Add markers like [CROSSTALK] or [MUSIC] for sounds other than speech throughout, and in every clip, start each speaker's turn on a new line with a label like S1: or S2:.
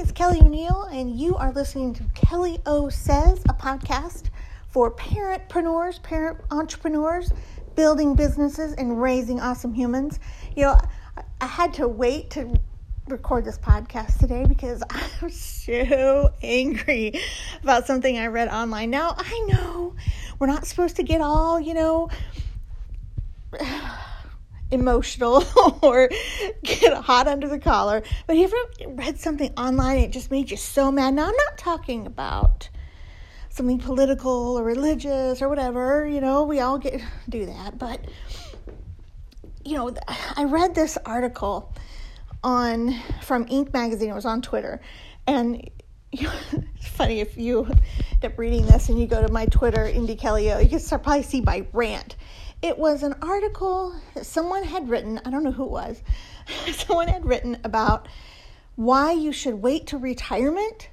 S1: it's Kelly O'Neill, and you are listening to Kelly O Says, a podcast for parentpreneurs, parent entrepreneurs, building businesses, and raising awesome humans. You know, I had to wait to record this podcast today because [LAUGHS] I was so angry about something I read online. Now, I know we're not supposed to get all, you know, emotional [LAUGHS] or get hot under the collar. But if you ever read something online and it just made you so mad? Now, I'm not talking about something political or religious or whatever. You know, we all get [LAUGHS] do that. But you know, I read this article on from Inc. magazine. It was on Twitter, and you [LAUGHS] know, it's funny if you end up reading this and you go to my Twitter, Indy Kelly O, you can probably see my rant it was an article that someone had written, I don't know who it was, [LAUGHS] someone had written about why you should wait to retirement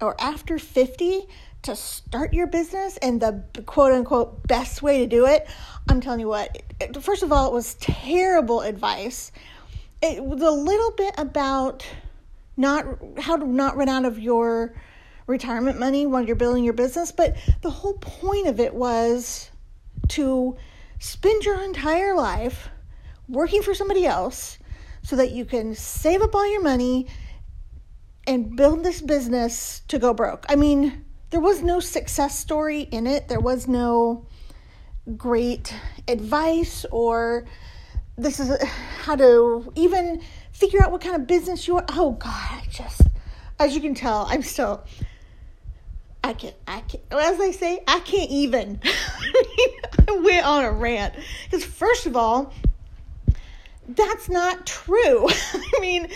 S1: or after 50 to start your business and the quote unquote best way to do it. I'm telling you what, first of all, it was terrible advice. It was a little bit about not how to not run out of your retirement money while you're building your business, but the whole point of it was to spend your entire life working for somebody else so that you can save up all your money and build this business to go broke. I mean, there was no success story in it. There was no great advice or this is how to even figure out what kind of business you want. Oh God, I just as you can tell, I'm still I can't I can't. as I say, I can't even. [LAUGHS] [LAUGHS] I went on a rant. Because first of all, that's not true. [LAUGHS] I mean,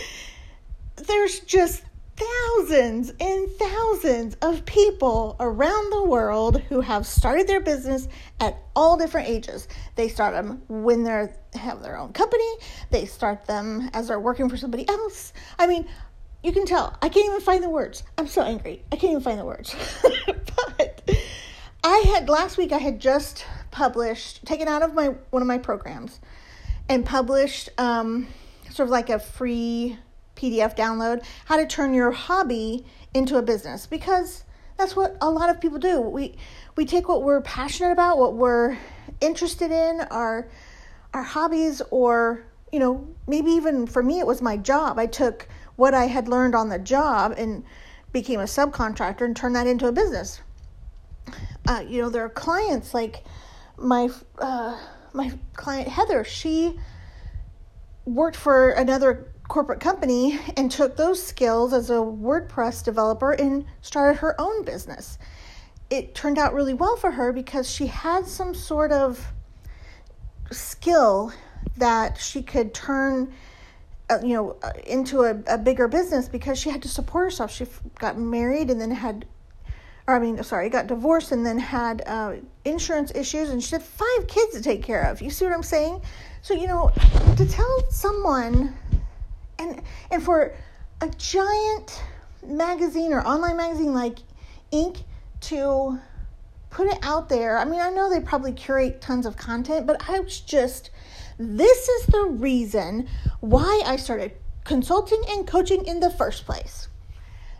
S1: there's just thousands and thousands of people around the world who have started their business at all different ages. They start them when they have their own company. They start them as they're working for somebody else. I mean, you can tell. I can't even find the words. I'm so angry. I can't even find the words. [LAUGHS] but I had last week I had just published, taken out of my one of my programs and published um, sort of like a free PDF download how to turn your hobby into a business because that's what a lot of people do. We we take what we're passionate about, what we're interested in, our our hobbies or you know, maybe even for me it was my job. I took what I had learned on the job and became a subcontractor and turned that into a business. Uh, you know, there are clients like my uh, my client Heather. She worked for another corporate company and took those skills as a WordPress developer and started her own business. It turned out really well for her because she had some sort of skill that she could turn uh, you know, uh, into a, a bigger business because she had to support herself. She got married and then had, or I mean, sorry, got divorced and then had uh, insurance issues and she had five kids to take care of. You see what I'm saying? So, you know, to tell someone, and and for a giant magazine or online magazine like Inc. to put it out there. I mean, I know they probably curate tons of content, but I was just this is the reason why I started consulting and coaching in the first place.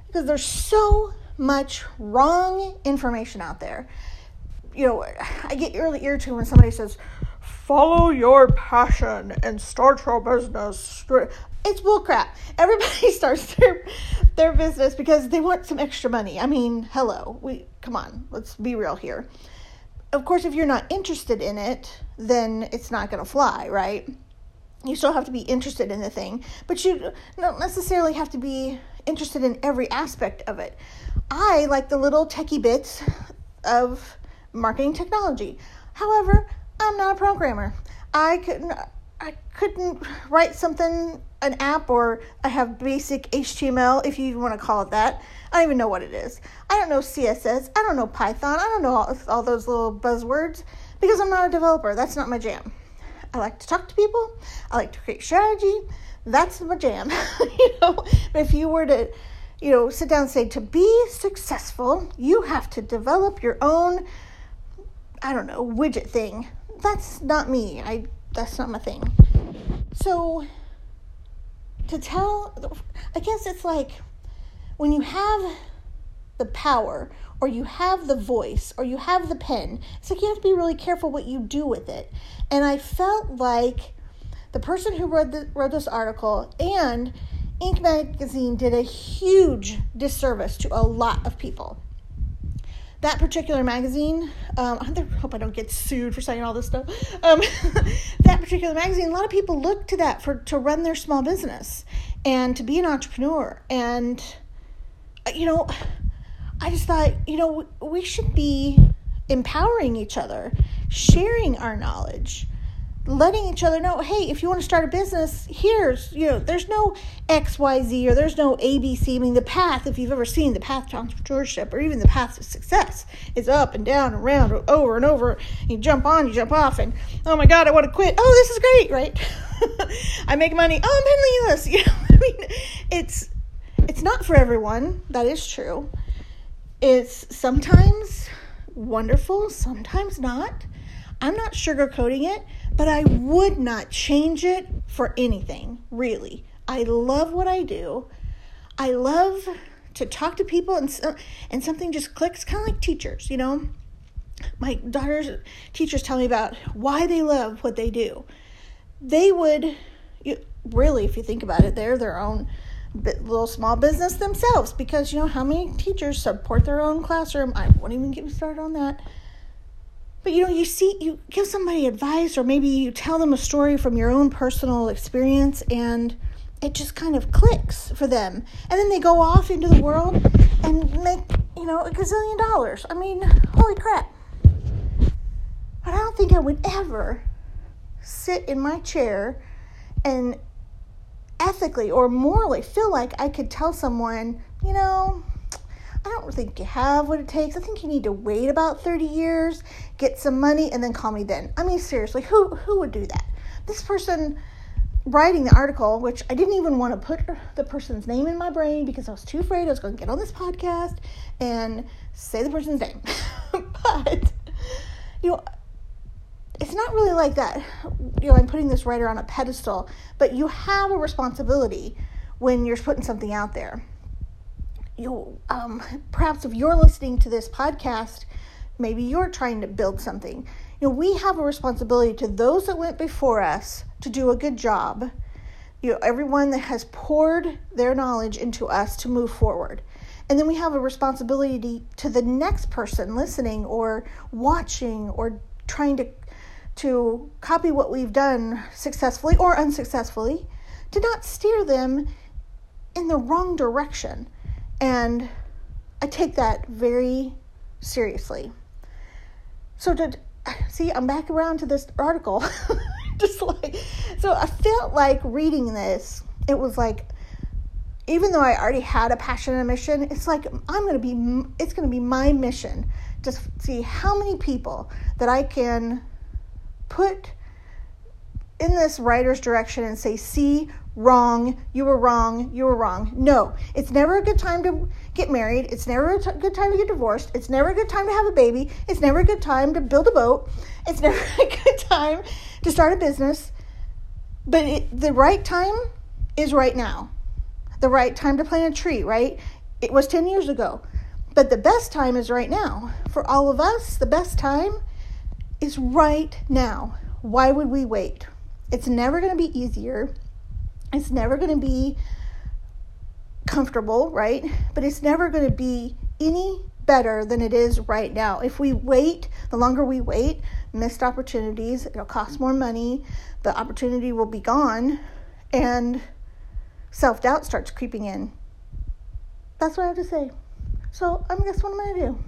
S1: Because there's so much wrong information out there. You know, I get really irritated when somebody says, follow your passion and start your business. It's bullcrap. Everybody [LAUGHS] starts their their business because they want some extra money. I mean, hello. We come on, let's be real here of course, if you're not interested in it, then it's not going to fly, right? You still have to be interested in the thing, but you don't necessarily have to be interested in every aspect of it. I like the little techie bits of marketing technology. However, I'm not a programmer. I couldn't I couldn't write something an app or I have basic HTML if you want to call it that. I don't even know what it is. I don't know CSS. I don't know Python. I don't know all, all those little buzzwords because I'm not a developer. That's not my jam. I like to talk to people. I like to create strategy. That's my jam. [LAUGHS] you know, but if you were to, you know, sit down and say to be successful, you have to develop your own I don't know, widget thing. That's not me. I that's not my thing. So to tell I guess it's like when you have the power or you have the voice or you have the pen, it's like you have to be really careful what you do with it. And I felt like the person who wrote, the, wrote this article and Inc. magazine did a huge disservice to a lot of people. That particular magazine, um, I hope I don't get sued for saying all this stuff. Um, [LAUGHS] that particular magazine, a lot of people look to that for to run their small business and to be an entrepreneur. And you know, I just thought, you know, we should be empowering each other, sharing our knowledge, letting each other know, hey, if you want to start a business, here's, you know, there's no XYZ or there's no ABC. I mean, the path, if you've ever seen the path to entrepreneurship or even the path to success, is up and down and around over and over. You jump on, you jump off, and oh my God, I want to quit. Oh, this is great, right? [LAUGHS] I make money. Oh, I'm penniless. [LAUGHS] You know, I mean, it's it's not for everyone. That is true. It's sometimes wonderful, sometimes not. I'm not sugarcoating it, but I would not change it for anything, really. I love what I do. I love to talk to people and uh, and something just clicks kind of like teachers, you know. My daughter's teachers tell me about why they love what they do. They would really if you think about it, they're their own little small business themselves because you know how many teachers support their own classroom. I won't even get me started on that. But you know, you see, you give somebody advice, or maybe you tell them a story from your own personal experience, and it just kind of clicks for them. And then they go off into the world and make, you know, a gazillion dollars. I mean, holy crap. But I don't think I would ever sit in my chair and ethically or morally feel like I could tell someone, you know, I don't think you have what it takes. I think you need to wait about 30 years, get some money, and then call me then. I mean, seriously, who, who would do that? This person writing the article, which I didn't even want to put the person's name in my brain because I was too afraid I was going to get on this podcast and say the person's name. [LAUGHS] but, you know, it's not really like that. You know, I'm putting this writer on a pedestal, but you have a responsibility when you're putting something out there. You, um, [LAUGHS] perhaps if you're listening to this podcast, maybe you're trying to build something. You know, we have a responsibility to those that went before us to do a good job. You know, everyone that has poured their knowledge into us to move forward. And then we have a responsibility to the next person listening or watching or trying to to copy what we've done successfully or unsuccessfully, to not steer them in the wrong direction. And I take that very seriously. So to see, I'm back around to this article. [LAUGHS] Just like so I felt like reading this, it was like even though I already had a passion and a mission, it's like I'm going to be it's going to be my mission to see how many people that I can put in this writer's direction and say, see, wrong, you were wrong, you were wrong. No, it's never a good time to get married. It's never a t- good time to get divorced. It's never a good time to have a baby. It's never a good time to build a boat. It's [LAUGHS] never a good time to start a business. But it, the right time is right now. The right time to plant a tree, right? It was 10 years ago. But the best time is right now. For all of us, the best time is right now. Why would we wait? It's never going to be easier. It's never going to be comfortable, right? But it's never going to be any better than it is right now. If we wait, the longer we wait, missed opportunities, it'll cost more money, the opportunity will be gone, and self doubt starts creeping in. That's what I have to say. So, I guess what I'm going to do.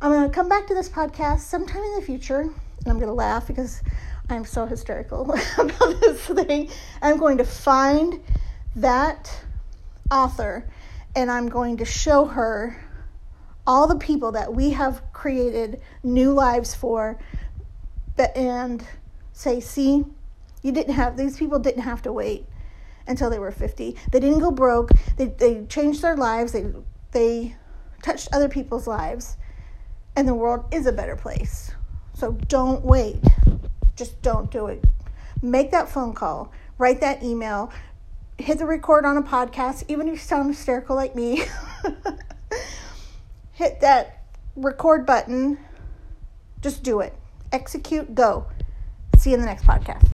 S1: I'm going to come back to this podcast sometime in the future, and I'm going to laugh because I'm so hysterical [LAUGHS] about this thing. I'm going to find that author and I'm going to show her all the people that we have created new lives for and say, see, you didn't have, these people didn't have to wait until they were 50. They didn't go broke. They, they changed their lives. They, they touched other people's lives and the world is a better place. So don't wait. Just don't do it. Make that phone call, write that email, hit the record on a podcast, even if you sound hysterical like me. [LAUGHS] hit that record button. Just do it. Execute, go. See you in the next podcast.